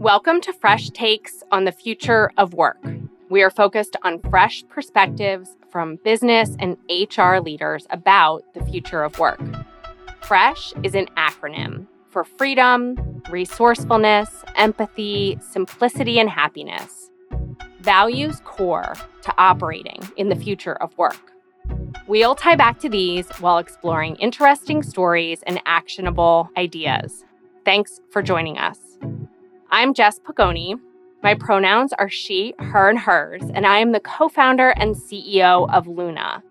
Welcome to Fresh Takes on the Future of Work. We are focused on fresh perspectives from business and HR leaders about the future of work. FRESH is an acronym for freedom, resourcefulness, empathy, simplicity, and happiness. Values core to operating in the future of work. We'll tie back to these while exploring interesting stories and actionable ideas. Thanks for joining us. I'm Jess Pagoni. My pronouns are she, her, and hers, and I am the co founder and CEO of Luna,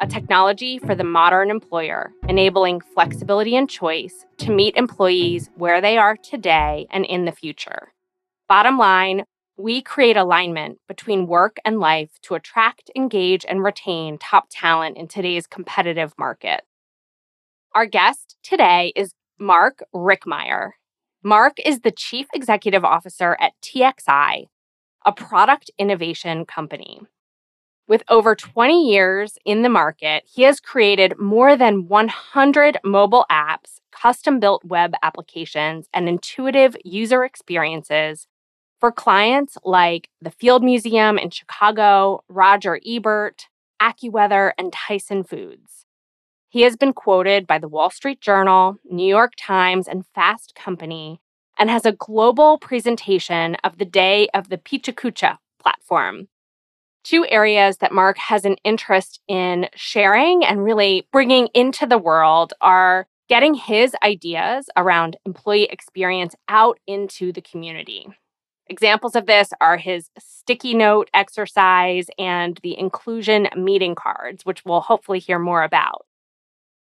a technology for the modern employer, enabling flexibility and choice to meet employees where they are today and in the future. Bottom line, we create alignment between work and life to attract, engage, and retain top talent in today's competitive market. Our guest today is Mark Rickmeier. Mark is the Chief Executive Officer at TXI, a product innovation company. With over 20 years in the market, he has created more than 100 mobile apps, custom built web applications, and intuitive user experiences for clients like the Field Museum in Chicago, Roger Ebert, AccuWeather, and Tyson Foods. He has been quoted by the Wall Street Journal, New York Times, and Fast Company, and has a global presentation of the Day of the PechaKucha platform. Two areas that Mark has an interest in sharing and really bringing into the world are getting his ideas around employee experience out into the community. Examples of this are his sticky note exercise and the inclusion meeting cards, which we'll hopefully hear more about.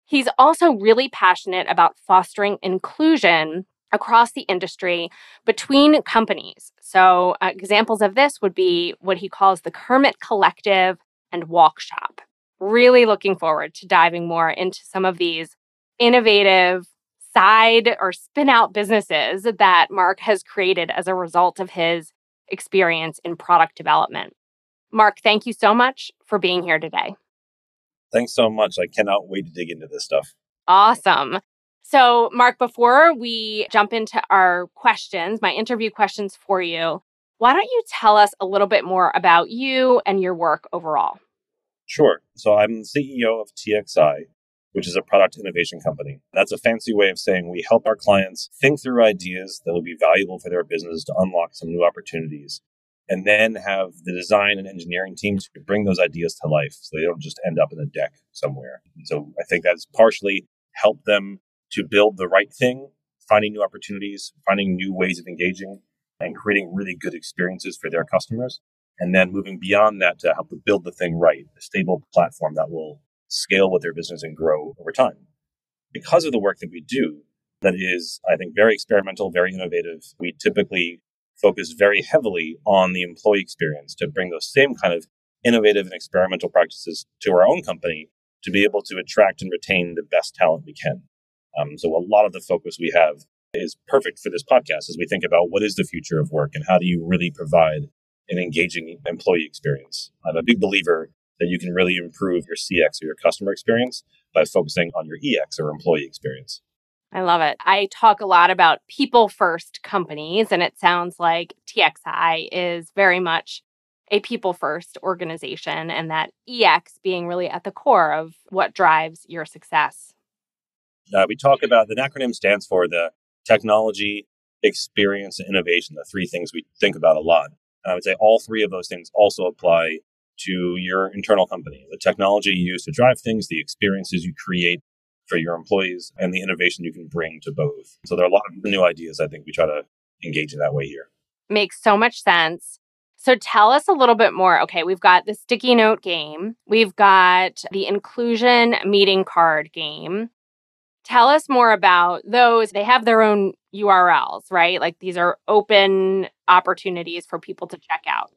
He's also really passionate about fostering inclusion across the industry between companies. So, uh, examples of this would be what he calls the Kermit Collective and Walk Shop. Really looking forward to diving more into some of these innovative side or spin out businesses that Mark has created as a result of his experience in product development. Mark, thank you so much for being here today. Thanks so much. I cannot wait to dig into this stuff. Awesome. So, Mark, before we jump into our questions, my interview questions for you, why don't you tell us a little bit more about you and your work overall? Sure. So, I'm the CEO of TXI, which is a product innovation company. That's a fancy way of saying we help our clients think through ideas that will be valuable for their business to unlock some new opportunities, and then have the design and engineering teams bring those ideas to life so they don't just end up in a deck somewhere. so I think that's partially helped them to build the right thing, finding new opportunities, finding new ways of engaging, and creating really good experiences for their customers. And then moving beyond that to help them build the thing right, a stable platform that will scale with their business and grow over time. Because of the work that we do, that is, I think, very experimental, very innovative, we typically focus very heavily on the employee experience to bring those same kind of innovative and experimental practices to our own company to be able to attract and retain the best talent we can. Um, so a lot of the focus we have is perfect for this podcast as we think about what is the future of work and how do you really provide an engaging employee experience. I'm a big believer that you can really improve your CX or your customer experience by focusing on your EX or employee experience. I love it. I talk a lot about people first companies, and it sounds like TXI is very much a people first organization, and that EX being really at the core of what drives your success. Uh, we talk about the acronym stands for the technology, experience, and innovation, the three things we think about a lot. And I would say all three of those things also apply to your internal company. The technology you use to drive things, the experiences you create for your employees, and the innovation you can bring to both. So there are a lot of new ideas I think we try to engage in that way here. Makes so much sense. So tell us a little bit more. Okay, we've got the sticky note game, we've got the inclusion meeting card game. Tell us more about those. They have their own URLs, right? Like these are open opportunities for people to check out.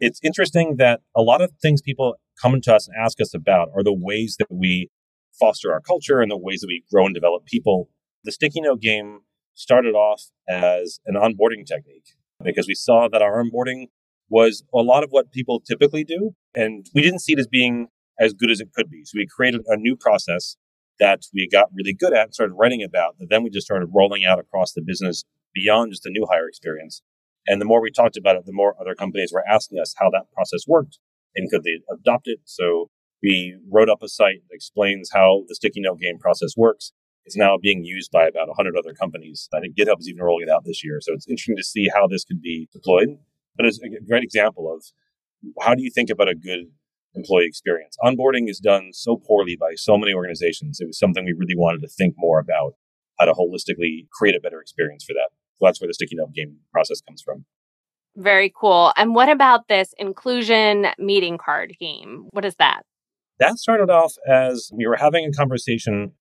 It's interesting that a lot of things people come to us and ask us about are the ways that we foster our culture and the ways that we grow and develop people. The sticky note game started off as an onboarding technique because we saw that our onboarding was a lot of what people typically do. And we didn't see it as being as good as it could be. So we created a new process that we got really good at and started writing about. But then we just started rolling out across the business beyond just the new hire experience. And the more we talked about it, the more other companies were asking us how that process worked and could they adopt it. So we wrote up a site that explains how the sticky note game process works. It's now being used by about 100 other companies. I think GitHub is even rolling it out this year. So it's interesting to see how this could be deployed. But it's a great example of how do you think about a good employee experience? Onboarding is done so poorly by so many organizations. It was something we really wanted to think more about how to holistically create a better experience for that. So that's where the sticky note game process comes from. Very cool. And what about this inclusion meeting card game? What is that? That started off as we were having a conversation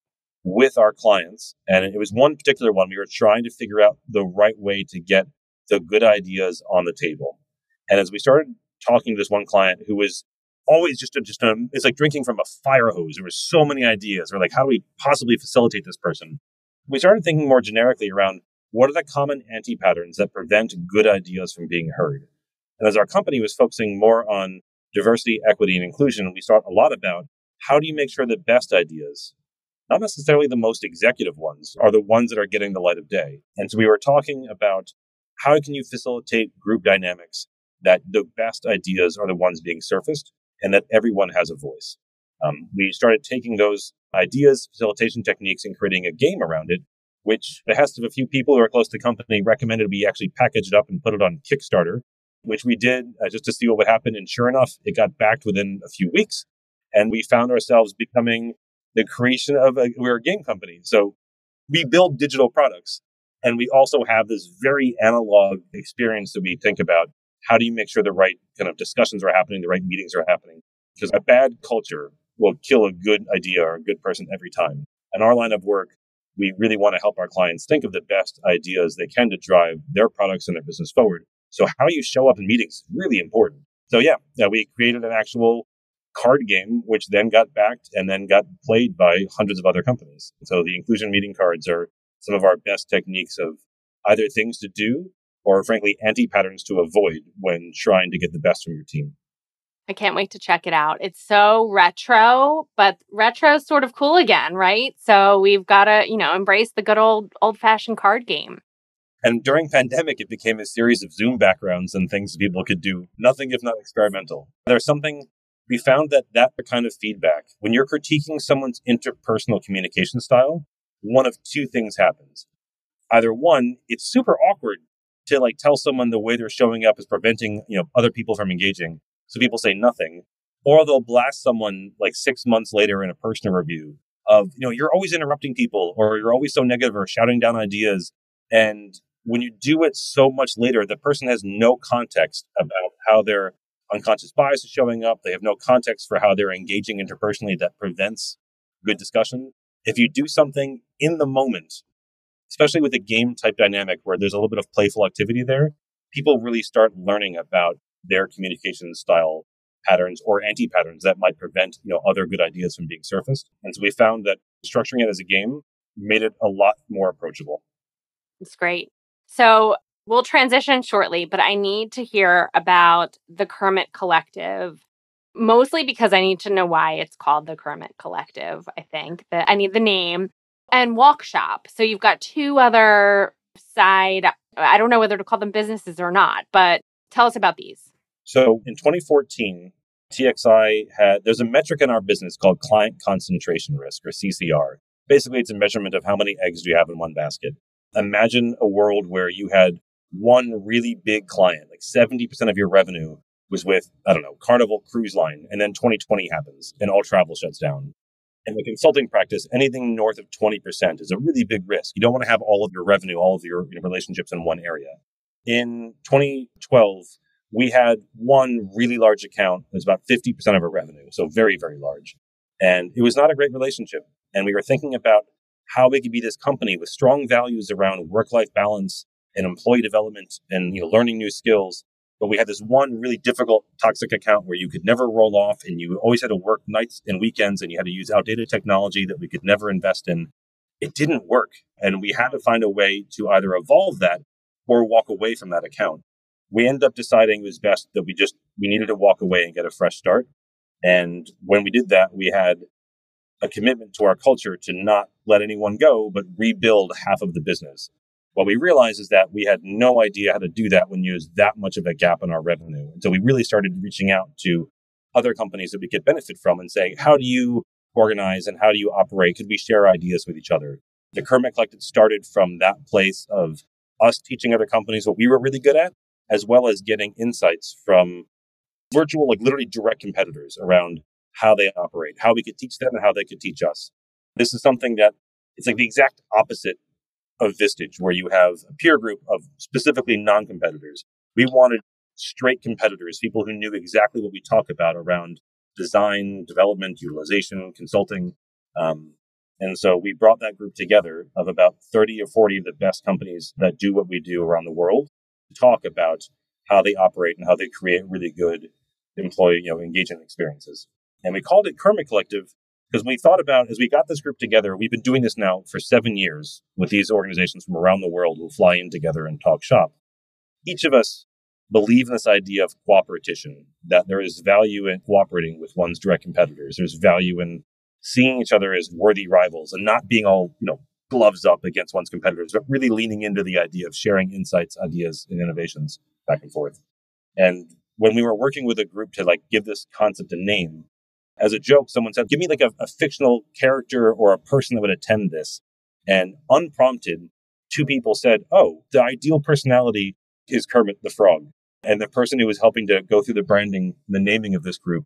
with our clients, and it was one particular one. We were trying to figure out the right way to get the good ideas on the table. And as we started talking to this one client who was always just a, just a, it's like drinking from a fire hose. There were so many ideas. We're like, how do we possibly facilitate this person? We started thinking more generically around what are the common anti patterns that prevent good ideas from being heard? And as our company was focusing more on diversity, equity, and inclusion, we thought a lot about how do you make sure the best ideas, not necessarily the most executive ones, are the ones that are getting the light of day. And so we were talking about how can you facilitate group dynamics that the best ideas are the ones being surfaced and that everyone has a voice. Um, we started taking those ideas, facilitation techniques, and creating a game around it which the behest of a few people who are close to the company recommended we actually package it up and put it on Kickstarter, which we did uh, just to see what would happen. And sure enough, it got backed within a few weeks. And we found ourselves becoming the creation of a, we're a game company. So we build digital products. And we also have this very analog experience that we think about. How do you make sure the right kind of discussions are happening, the right meetings are happening? Because a bad culture will kill a good idea or a good person every time. And our line of work we really want to help our clients think of the best ideas they can to drive their products and their business forward. So how you show up in meetings is really important. So yeah, we created an actual card game, which then got backed and then got played by hundreds of other companies. So the inclusion meeting cards are some of our best techniques of either things to do or frankly anti patterns to avoid when trying to get the best from your team. I can't wait to check it out. It's so retro, but retro is sort of cool again, right? So we've got to, you know, embrace the good old old fashioned card game. And during pandemic, it became a series of Zoom backgrounds and things people could do nothing if not experimental. There's something we found that that kind of feedback, when you're critiquing someone's interpersonal communication style, one of two things happens. Either one, it's super awkward to like tell someone the way they're showing up is preventing, you know, other people from engaging. So people say nothing. Or they'll blast someone like six months later in a personal review of, you know, you're always interrupting people or you're always so negative or shouting down ideas. And when you do it so much later, the person has no context about how their unconscious bias is showing up. They have no context for how they're engaging interpersonally that prevents good discussion. If you do something in the moment, especially with a game type dynamic where there's a little bit of playful activity there, people really start learning about their communication style patterns or anti patterns that might prevent you know other good ideas from being surfaced. And so we found that structuring it as a game made it a lot more approachable. That's great. So we'll transition shortly, but I need to hear about the Kermit Collective. Mostly because I need to know why it's called the Kermit Collective. I think that I need the name and Walk Shop. So you've got two other side, I don't know whether to call them businesses or not, but tell us about these. So in 2014, TXI had, there's a metric in our business called client concentration risk or CCR. Basically, it's a measurement of how many eggs do you have in one basket. Imagine a world where you had one really big client, like 70% of your revenue was with, I don't know, Carnival Cruise Line. And then 2020 happens and all travel shuts down. In the consulting practice, anything north of 20% is a really big risk. You don't want to have all of your revenue, all of your relationships in one area. In 2012, we had one really large account. It was about 50% of our revenue. So very, very large. And it was not a great relationship. And we were thinking about how we could be this company with strong values around work-life balance and employee development and you know learning new skills. But we had this one really difficult toxic account where you could never roll off and you always had to work nights and weekends and you had to use outdated technology that we could never invest in. It didn't work. And we had to find a way to either evolve that or walk away from that account we ended up deciding it was best that we just we needed to walk away and get a fresh start. And when we did that, we had a commitment to our culture to not let anyone go, but rebuild half of the business. What we realized is that we had no idea how to do that when you was that much of a gap in our revenue. And so we really started reaching out to other companies that we could benefit from and say, how do you organize and how do you operate? Could we share ideas with each other? The Kermit Collective started from that place of us teaching other companies what we were really good at, as well as getting insights from virtual, like literally direct competitors around how they operate, how we could teach them and how they could teach us. This is something that it's like the exact opposite of Vistage, where you have a peer group of specifically non competitors. We wanted straight competitors, people who knew exactly what we talk about around design, development, utilization, consulting. Um, and so we brought that group together of about 30 or 40 of the best companies that do what we do around the world to talk about how they operate and how they create really good employee, you know, engagement experiences. And we called it Kermit Collective because we thought about as we got this group together, we've been doing this now for seven years with these organizations from around the world who fly in together and talk shop. Each of us believe in this idea of cooperation, that there is value in cooperating with one's direct competitors. There's value in seeing each other as worthy rivals and not being all, you know, gloves up against one's competitors, but really leaning into the idea of sharing insights, ideas, and innovations back and forth. And when we were working with a group to like give this concept a name, as a joke, someone said, give me like a, a fictional character or a person that would attend this. And unprompted, two people said, Oh, the ideal personality is Kermit the Frog. And the person who was helping to go through the branding, the naming of this group,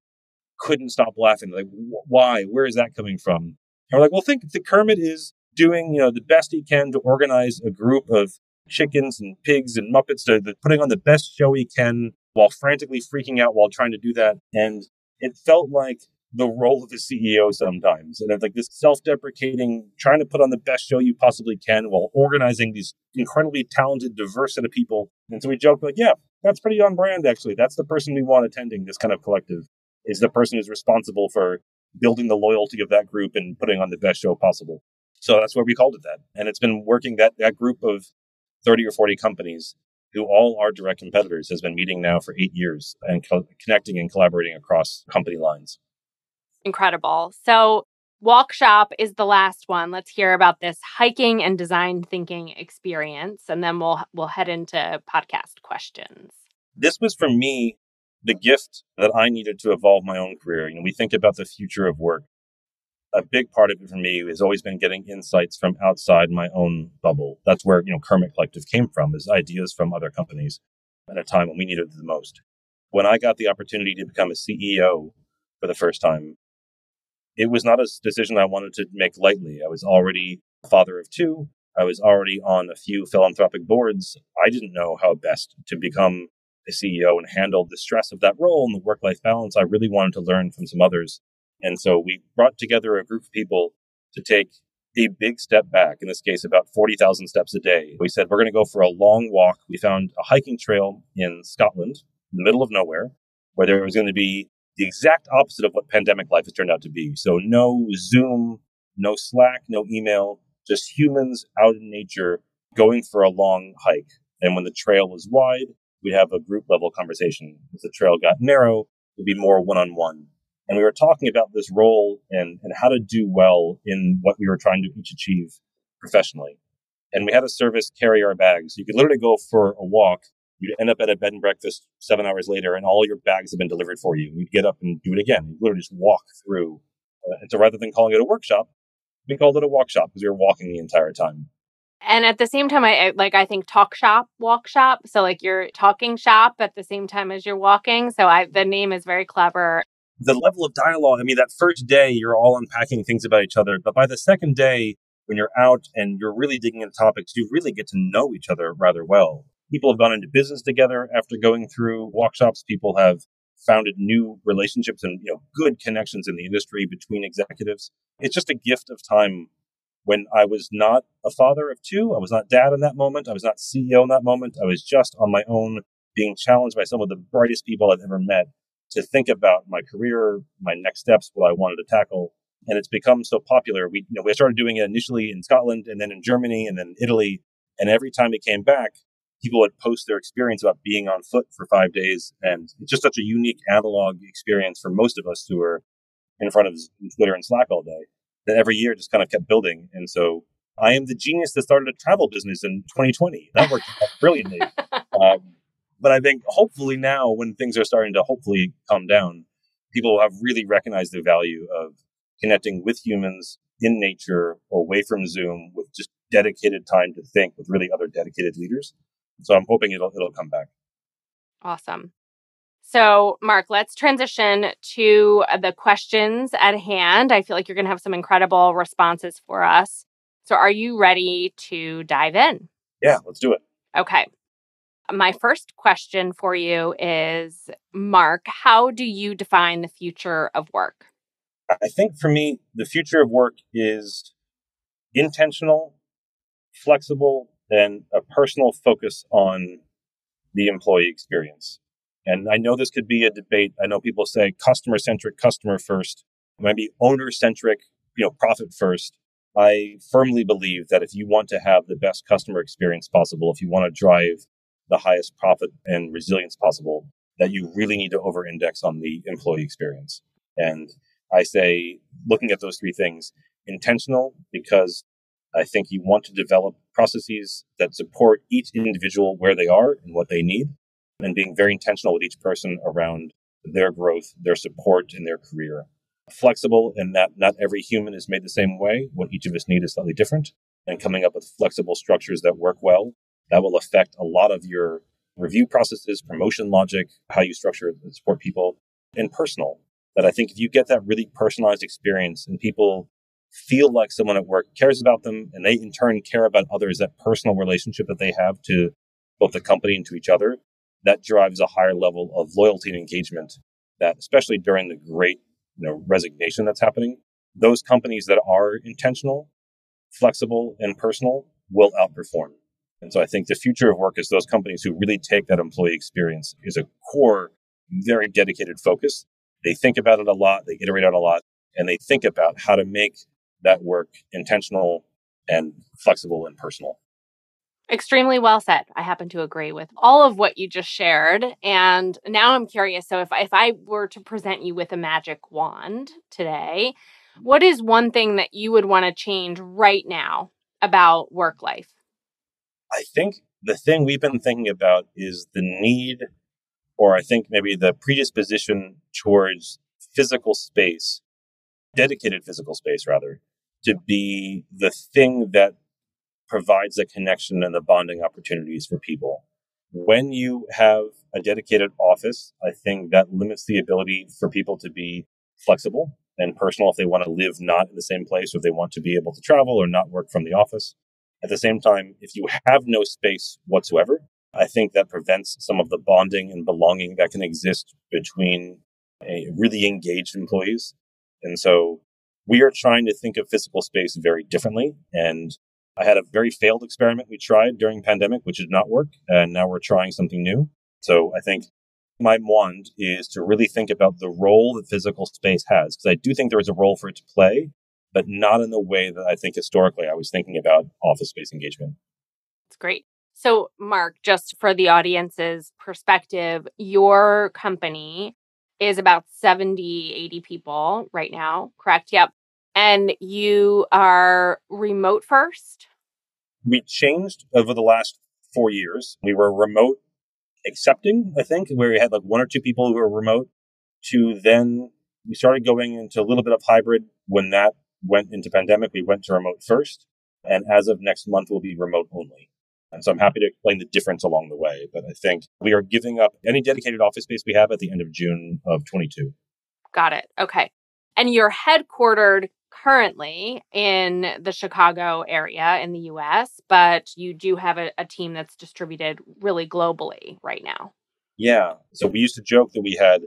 couldn't stop laughing. Like, why? Where is that coming from? And we're like, well, think the Kermit is doing, you know, the best he can to organize a group of chickens and pigs and Muppets to, to putting on the best show he can while frantically freaking out while trying to do that. And it felt like the role of the CEO sometimes. And it's like this self deprecating, trying to put on the best show you possibly can while organizing these incredibly talented, diverse set of people. And so we joke like, yeah, that's pretty on brand, actually. That's the person we want attending this kind of collective, is the person who's responsible for building the loyalty of that group and putting on the best show possible. So that's why we called it that. And it's been working that, that group of 30 or 40 companies who all are direct competitors has been meeting now for eight years and co- connecting and collaborating across company lines. Incredible. So, Walk Shop is the last one. Let's hear about this hiking and design thinking experience, and then we'll we'll head into podcast questions. This was for me the gift that I needed to evolve my own career. You know, we think about the future of work. A big part of it for me has always been getting insights from outside my own bubble. That's where you know Kermit Collective came from, is ideas from other companies at a time when we needed the most. When I got the opportunity to become a CEO for the first time, it was not a decision I wanted to make lightly. I was already father of two. I was already on a few philanthropic boards. I didn't know how best to become a CEO and handle the stress of that role and the work life balance. I really wanted to learn from some others. And so we brought together a group of people to take a big step back, in this case, about 40,000 steps a day. We said, we're going to go for a long walk. We found a hiking trail in Scotland, in the middle of nowhere, where there was going to be the exact opposite of what pandemic life has turned out to be. So no Zoom, no Slack, no email, just humans out in nature going for a long hike. And when the trail was wide, we'd have a group level conversation. As the trail got narrow, it'd be more one on one. And we were talking about this role and, and how to do well in what we were trying to each achieve professionally. And we had a service carry our bags. You could literally go for a walk You'd end up at a bed and breakfast seven hours later, and all your bags have been delivered for you. You'd get up and do it again. You'd literally just walk through. Uh, and so rather than calling it a workshop, we called it a walk shop because we were walking the entire time. And at the same time, I like I think talk shop, walk shop. So like you're talking shop at the same time as you're walking. So I the name is very clever. The level of dialogue. I mean, that first day you're all unpacking things about each other, but by the second day, when you're out and you're really digging into topics, you really get to know each other rather well. People have gone into business together after going through workshops. People have founded new relationships and you know good connections in the industry between executives. It's just a gift of time when I was not a father of two. I was not dad in that moment. I was not CEO in that moment. I was just on my own, being challenged by some of the brightest people I've ever met to think about my career, my next steps, what I wanted to tackle. And it's become so popular. We, you know, we started doing it initially in Scotland and then in Germany and then Italy. And every time it came back, people would post their experience about being on foot for five days. And it's just such a unique analog experience for most of us who are in front of Twitter and Slack all day that every year just kind of kept building. And so I am the genius that started a travel business in 2020. That worked brilliantly. Um, but I think hopefully now, when things are starting to hopefully calm down, people will have really recognized the value of connecting with humans in nature away from Zoom with just dedicated time to think with really other dedicated leaders. So I'm hoping it'll it'll come back. Awesome. So, Mark, let's transition to uh, the questions at hand. I feel like you're going to have some incredible responses for us. So, are you ready to dive in? Yeah, let's do it. Okay. My first question for you is Mark, how do you define the future of work? I think for me, the future of work is intentional, flexible, and a personal focus on the employee experience. And I know this could be a debate. I know people say customer centric, customer first, maybe owner centric, you know, profit first. I firmly believe that if you want to have the best customer experience possible, if you want to drive the highest profit and resilience possible, that you really need to over index on the employee experience. And I say, looking at those three things, intentional, because I think you want to develop processes that support each individual where they are and what they need, and being very intentional with each person around their growth, their support in their career. Flexible in that not every human is made the same way. What each of us need is slightly different, and coming up with flexible structures that work well that will affect a lot of your review processes, promotion logic, how you structure and support people, and personal. That I think if you get that really personalized experience and people feel like someone at work cares about them and they in turn care about others, that personal relationship that they have to both the company and to each other, that drives a higher level of loyalty and engagement that especially during the great you know, resignation that's happening, those companies that are intentional, flexible, and personal will outperform. And so I think the future of work is those companies who really take that employee experience is a core, very dedicated focus. They think about it a lot, they iterate on a lot, and they think about how to make that work intentional and flexible and personal. Extremely well said. I happen to agree with all of what you just shared. And now I'm curious. So, if, if I were to present you with a magic wand today, what is one thing that you would want to change right now about work life? I think the thing we've been thinking about is the need, or I think maybe the predisposition towards physical space, dedicated physical space rather, to be the thing that provides the connection and the bonding opportunities for people. When you have a dedicated office, I think that limits the ability for people to be flexible and personal if they want to live not in the same place or if they want to be able to travel or not work from the office. At the same time, if you have no space whatsoever, I think that prevents some of the bonding and belonging that can exist between eh, really engaged employees. And so we are trying to think of physical space very differently. And I had a very failed experiment we tried during pandemic, which did not work. And now we're trying something new. So I think my wand is to really think about the role that physical space has, because I do think there is a role for it to play, but not in the way that I think historically I was thinking about office space engagement. It's great. So, Mark, just for the audience's perspective, your company is about 70, 80 people right now, correct? Yep. And you are remote first? We changed over the last four years. We were remote accepting, I think, where we had like one or two people who were remote, to then we started going into a little bit of hybrid when that went into pandemic, we went to remote first. And as of next month, we'll be remote only. And so I'm happy to explain the difference along the way. But I think we are giving up any dedicated office space we have at the end of June of 22. Got it. Okay. And you're headquartered currently in the Chicago area in the US, but you do have a, a team that's distributed really globally right now. Yeah. So we used to joke that we had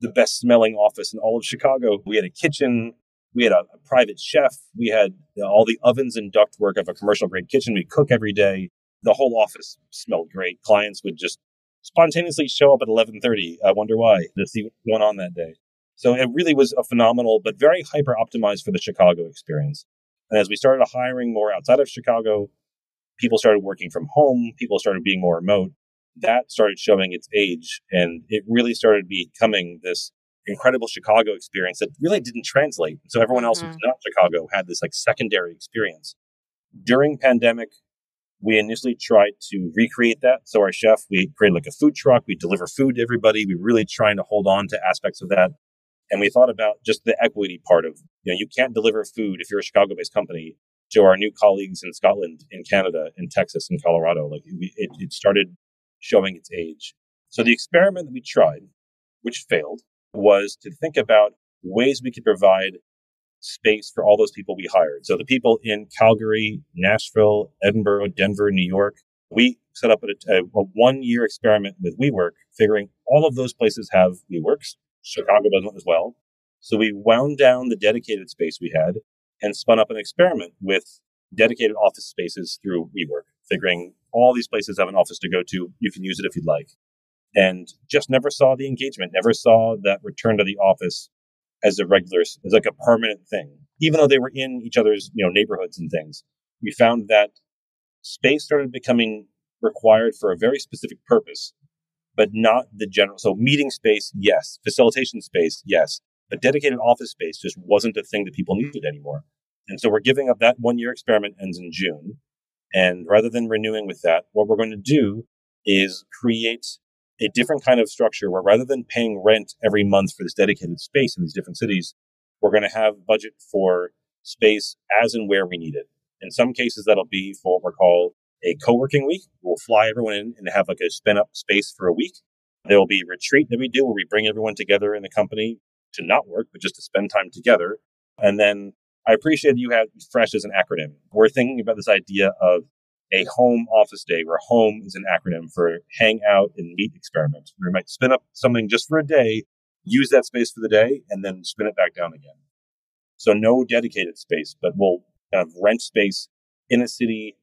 the best smelling office in all of Chicago. We had a kitchen we had a, a private chef. We had you know, all the ovens and ductwork of a commercial grade kitchen. We cook every day. The whole office smelled great. Clients would just spontaneously show up at 11:30. I wonder why to see what's going on that day. So it really was a phenomenal, but very hyper optimized for the Chicago experience. And as we started hiring more outside of Chicago, people started working from home. People started being more remote. That started showing its age, and it really started becoming this incredible Chicago experience that really didn't translate. So everyone else mm-hmm. who's not Chicago had this like secondary experience. During pandemic, we initially tried to recreate that. So our chef, we created like a food truck. We deliver food to everybody. We really trying to hold on to aspects of that. And we thought about just the equity part of, you know, you can't deliver food if you're a Chicago based company to our new colleagues in Scotland, in Canada, in Texas, in Colorado. Like it, it started showing its age. So the experiment that we tried, which failed, was to think about ways we could provide space for all those people we hired. So the people in Calgary, Nashville, Edinburgh, Denver, New York, we set up a, a, a one year experiment with WeWork, figuring all of those places have WeWorks. Chicago does one as well. So we wound down the dedicated space we had and spun up an experiment with dedicated office spaces through WeWork, figuring all these places have an office to go to. You can use it if you'd like. And just never saw the engagement, never saw that return to the office as a regular, as like a permanent thing. Even though they were in each other's, you know, neighborhoods and things, we found that space started becoming required for a very specific purpose, but not the general. So meeting space, yes. Facilitation space, yes. But dedicated office space just wasn't a thing that people needed anymore. And so we're giving up that one year experiment ends in June. And rather than renewing with that, what we're going to do is create a different kind of structure where rather than paying rent every month for this dedicated space in these different cities, we're going to have budget for space as and where we need it. In some cases, that'll be for what we call a co-working week. We'll fly everyone in and have like a spin up space for a week. There will be a retreat that we do where we bring everyone together in the company to not work, but just to spend time together. And then I appreciate you had fresh as an acronym. We're thinking about this idea of a home office day where home is an acronym for hang out and meet experiment. We might spin up something just for a day, use that space for the day, and then spin it back down again. So no dedicated space, but we'll kind of rent space in a city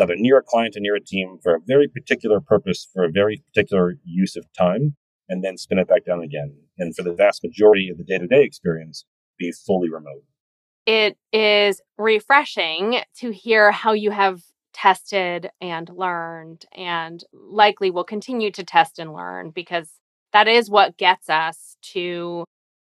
either near a client or near a team for a very particular purpose, for a very particular use of time, and then spin it back down again. And for the vast majority of the day to day experience, be fully remote. It is refreshing to hear how you have tested and learned and likely will continue to test and learn because that is what gets us to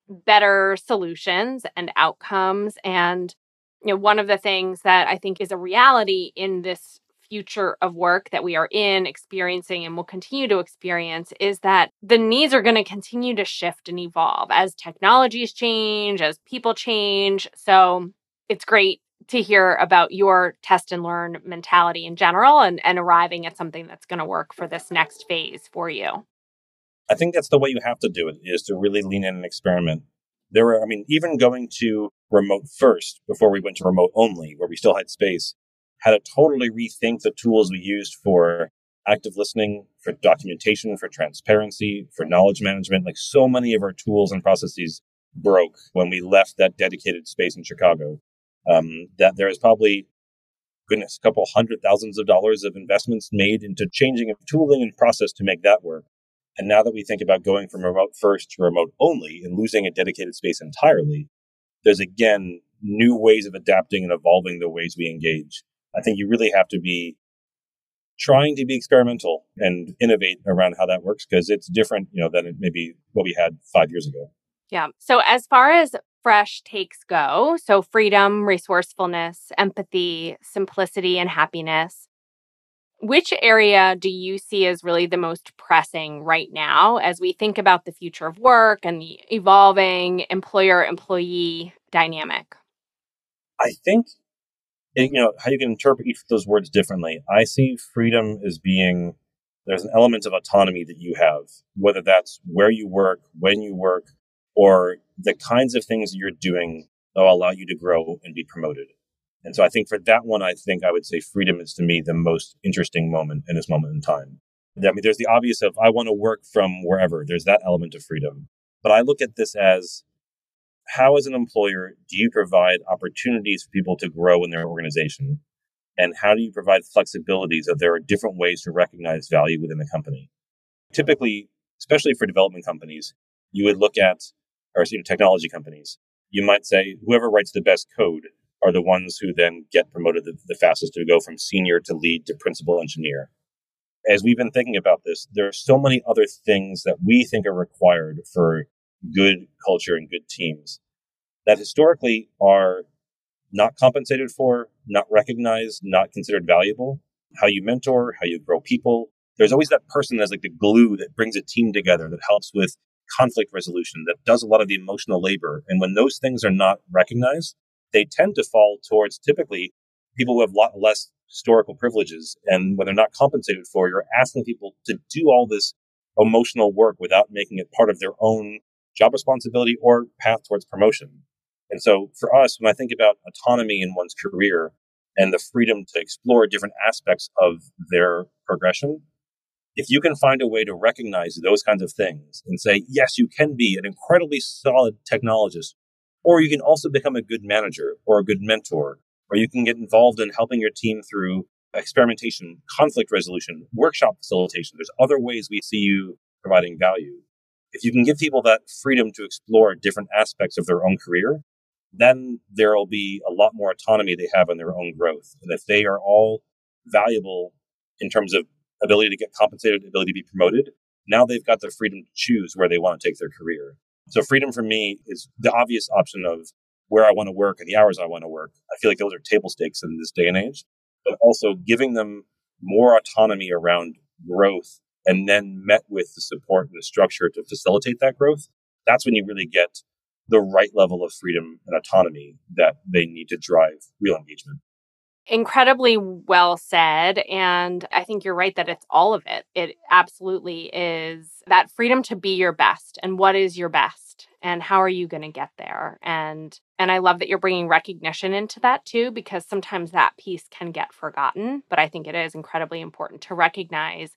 better solutions and outcomes and you know one of the things that i think is a reality in this future of work that we are in experiencing and will continue to experience is that the needs are going to continue to shift and evolve as technologies change as people change so it's great to hear about your test and learn mentality in general and, and arriving at something that's going to work for this next phase for you. I think that's the way you have to do it is to really lean in and experiment. There were, I mean, even going to remote first before we went to remote only, where we still had space, had to totally rethink the tools we used for active listening, for documentation, for transparency, for knowledge management. Like so many of our tools and processes broke when we left that dedicated space in Chicago um, that there is probably goodness, a couple hundred thousands of dollars of investments made into changing of tooling and process to make that work. And now that we think about going from remote first to remote only and losing a dedicated space entirely, there's again new ways of adapting and evolving the ways we engage. I think you really have to be trying to be experimental and innovate around how that works because it's different, you know, than maybe what we had five years ago. Yeah. So as far as fresh takes go. So, freedom, resourcefulness, empathy, simplicity, and happiness. Which area do you see as really the most pressing right now as we think about the future of work and the evolving employer employee dynamic? I think, you know, how you can interpret each of those words differently. I see freedom as being there's an element of autonomy that you have, whether that's where you work, when you work, or the kinds of things you're doing that will allow you to grow and be promoted. And so I think for that one, I think I would say freedom is to me the most interesting moment in this moment in time. I mean, there's the obvious of I want to work from wherever. There's that element of freedom. But I look at this as how, as an employer, do you provide opportunities for people to grow in their organization? And how do you provide flexibility so there are different ways to recognize value within the company? Typically, especially for development companies, you would look at or you know, technology companies, you might say whoever writes the best code are the ones who then get promoted the, the fastest to go from senior to lead to principal engineer. As we've been thinking about this, there are so many other things that we think are required for good culture and good teams that historically are not compensated for, not recognized, not considered valuable. How you mentor, how you grow people. There's always that person that's like the glue that brings a team together, that helps with conflict resolution, that does a lot of the emotional labor. And when those things are not recognized, they tend to fall towards typically people who have a lot less historical privileges. And when they're not compensated for, you're asking people to do all this emotional work without making it part of their own job responsibility or path towards promotion. And so for us, when I think about autonomy in one's career and the freedom to explore different aspects of their progression, if you can find a way to recognize those kinds of things and say, yes, you can be an incredibly solid technologist, or you can also become a good manager or a good mentor, or you can get involved in helping your team through experimentation, conflict resolution, workshop facilitation. There's other ways we see you providing value. If you can give people that freedom to explore different aspects of their own career, then there'll be a lot more autonomy they have in their own growth. And if they are all valuable in terms of ability to get compensated, ability to be promoted, now they've got the freedom to choose where they want to take their career. So freedom for me is the obvious option of where I want to work and the hours I want to work. I feel like those are table stakes in this day and age, but also giving them more autonomy around growth and then met with the support and the structure to facilitate that growth. That's when you really get the right level of freedom and autonomy that they need to drive real engagement. Incredibly well said. And I think you're right that it's all of it. It absolutely is that freedom to be your best. And what is your best? And how are you going to get there? And and I love that you're bringing recognition into that too because sometimes that piece can get forgotten, but I think it is incredibly important to recognize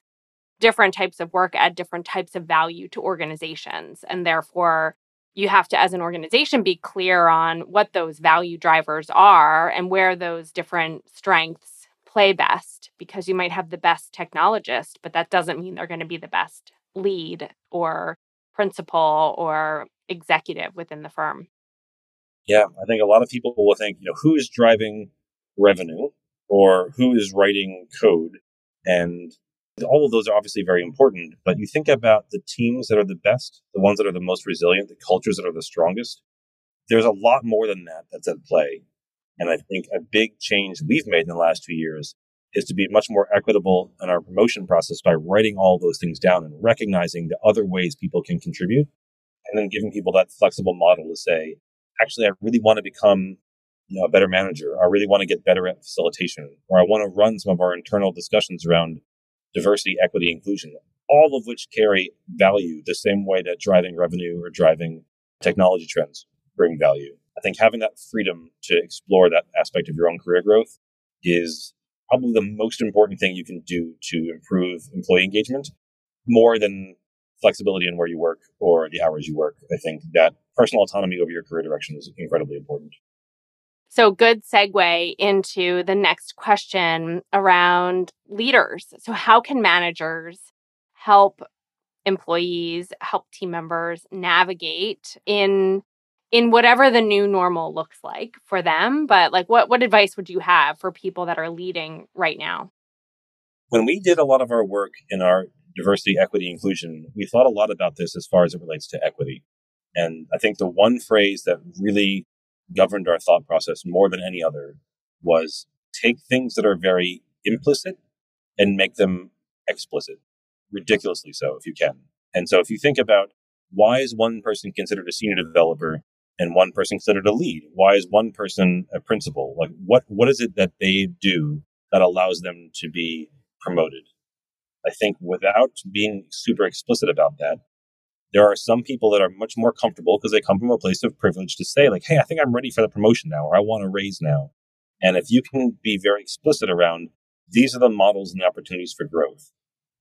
different types of work add different types of value to organizations and therefore you have to, as an organization, be clear on what those value drivers are and where those different strengths play best because you might have the best technologist, but that doesn't mean they're going to be the best lead or principal or executive within the firm. Yeah, I think a lot of people will think, you know, who is driving revenue or who is writing code? And all of those are obviously very important, but you think about the teams that are the best, the ones that are the most resilient, the cultures that are the strongest. There's a lot more than that that's at play. And I think a big change we've made in the last two years is to be much more equitable in our promotion process by writing all those things down and recognizing the other ways people can contribute and then giving people that flexible model to say, actually, I really want to become you know, a better manager. I really want to get better at facilitation, or I want to run some of our internal discussions around diversity, equity, inclusion, all of which carry value the same way that driving revenue or driving technology trends bring value. I think having that freedom to explore that aspect of your own career growth is probably the most important thing you can do to improve employee engagement more than flexibility in where you work or the hours you work. I think that personal autonomy over your career direction is incredibly important. So, good segue into the next question around leaders. So, how can managers help employees, help team members navigate in in whatever the new normal looks like for them, but like what what advice would you have for people that are leading right now? When we did a lot of our work in our diversity, equity, inclusion, we thought a lot about this as far as it relates to equity. And I think the one phrase that really governed our thought process more than any other was take things that are very implicit and make them explicit, ridiculously so if you can. And so if you think about why is one person considered a senior developer and one person considered a lead? Why is one person a principal? Like what what is it that they do that allows them to be promoted? I think without being super explicit about that, there are some people that are much more comfortable because they come from a place of privilege to say, like, hey, I think I'm ready for the promotion now, or I want a raise now. And if you can be very explicit around these are the models and the opportunities for growth,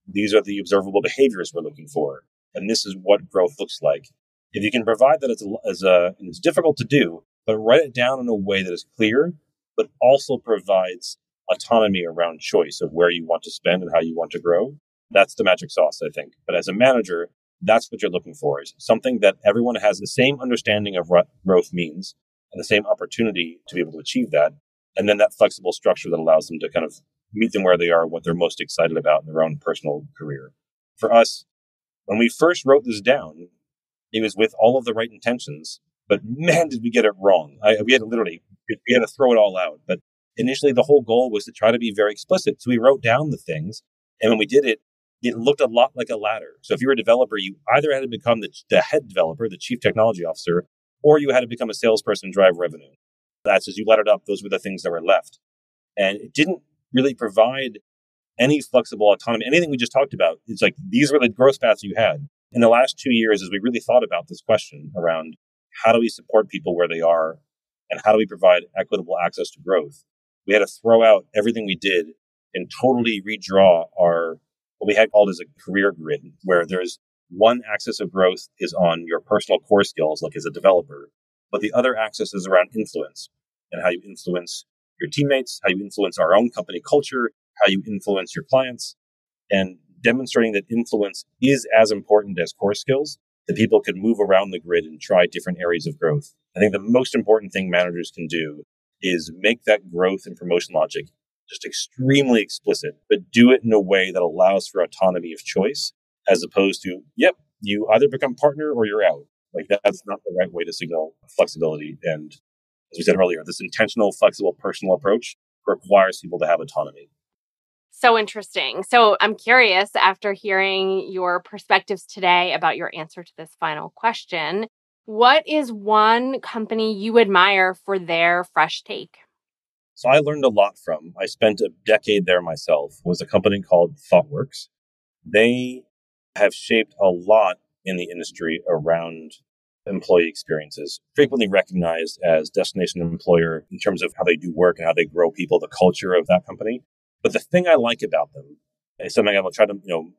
these are the observable behaviors we're looking for, and this is what growth looks like. If you can provide that as a, as a it's difficult to do, but write it down in a way that is clear, but also provides autonomy around choice of where you want to spend and how you want to grow. That's the magic sauce, I think. But as a manager, that's what you're looking for is something that everyone has the same understanding of what growth means and the same opportunity to be able to achieve that. And then that flexible structure that allows them to kind of meet them where they are, what they're most excited about in their own personal career. For us, when we first wrote this down, it was with all of the right intentions, but man, did we get it wrong. I, we had to literally We had to throw it all out. But initially, the whole goal was to try to be very explicit. So we wrote down the things. And when we did it, it looked a lot like a ladder. So if you were a developer, you either had to become the, the head developer, the chief technology officer, or you had to become a salesperson and drive revenue. That's as you laddered up, those were the things that were left. And it didn't really provide any flexible autonomy. Anything we just talked about, it's like these were the growth paths you had. In the last two years, as we really thought about this question around how do we support people where they are and how do we provide equitable access to growth, we had to throw out everything we did and totally redraw our what we had called as a career grid, where there's one axis of growth is on your personal core skills, like as a developer, but the other axis is around influence and how you influence your teammates, how you influence our own company culture, how you influence your clients, and demonstrating that influence is as important as core skills, that people can move around the grid and try different areas of growth. I think the most important thing managers can do is make that growth and promotion logic just extremely explicit, but do it in a way that allows for autonomy of choice as opposed to, yep, you either become partner or you're out. Like that's not the right way to signal flexibility. And as we said earlier, this intentional, flexible, personal approach requires people to have autonomy. So interesting. So I'm curious after hearing your perspectives today about your answer to this final question, what is one company you admire for their fresh take? So I learned a lot from. I spent a decade there myself. Was a company called ThoughtWorks. They have shaped a lot in the industry around employee experiences, frequently recognized as destination employer in terms of how they do work and how they grow people, the culture of that company. But the thing I like about them is something I will try to, you know,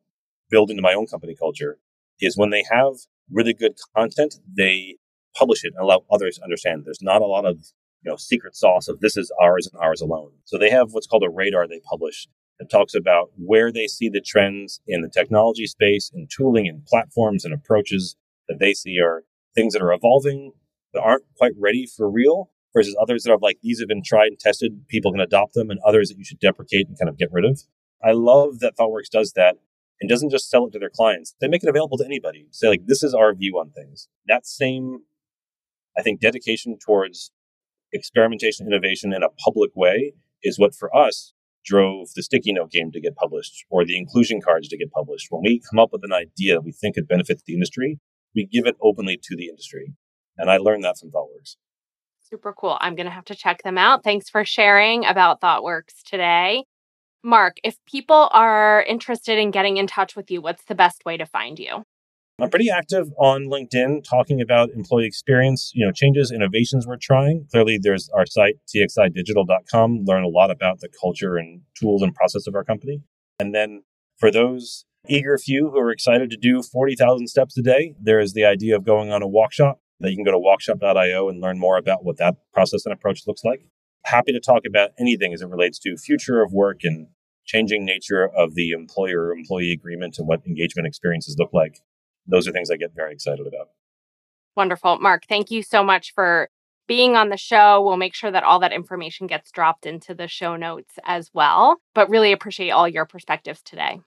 build into my own company culture is when they have really good content, they publish it and allow others to understand. There's not a lot of, you know, secret sauce of this is ours and ours alone. So they have what's called a radar they publish that talks about where they see the trends in the technology space and tooling and platforms and approaches that they see are things that are evolving that aren't quite ready for real versus others that are like these have been tried and tested, people can adopt them, and others that you should deprecate and kind of get rid of. I love that ThoughtWorks does that and doesn't just sell it to their clients. They make it available to anybody. Say like this is our view on things. That same, I think, dedication towards experimentation, innovation in a public way is what for us drove the sticky note game to get published or the inclusion cards to get published. When we come up with an idea we think could benefit the industry, we give it openly to the industry. And I learned that from ThoughtWorks. Super cool. I'm going to have to check them out. Thanks for sharing about ThoughtWorks today. Mark, if people are interested in getting in touch with you, what's the best way to find you? I'm pretty active on LinkedIn talking about employee experience, you know, changes, innovations we're trying. Clearly there's our site, txidigital.com, learn a lot about the culture and tools and process of our company. And then for those eager few who are excited to do 40,000 steps a day, there is the idea of going on a walkshop that you can go to walkshop.io and learn more about what that process and approach looks like. Happy to talk about anything as it relates to future of work and changing nature of the employer employee agreement and what engagement experiences look like those are things I get very excited about. Wonderful. Mark, thank you so much for being on the show. We'll make sure that all that information gets dropped into the show notes as well. But really appreciate all your perspectives today.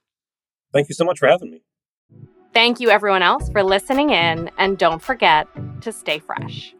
Thank you so much for having me. Thank you, everyone else, for listening in. And don't forget to stay fresh.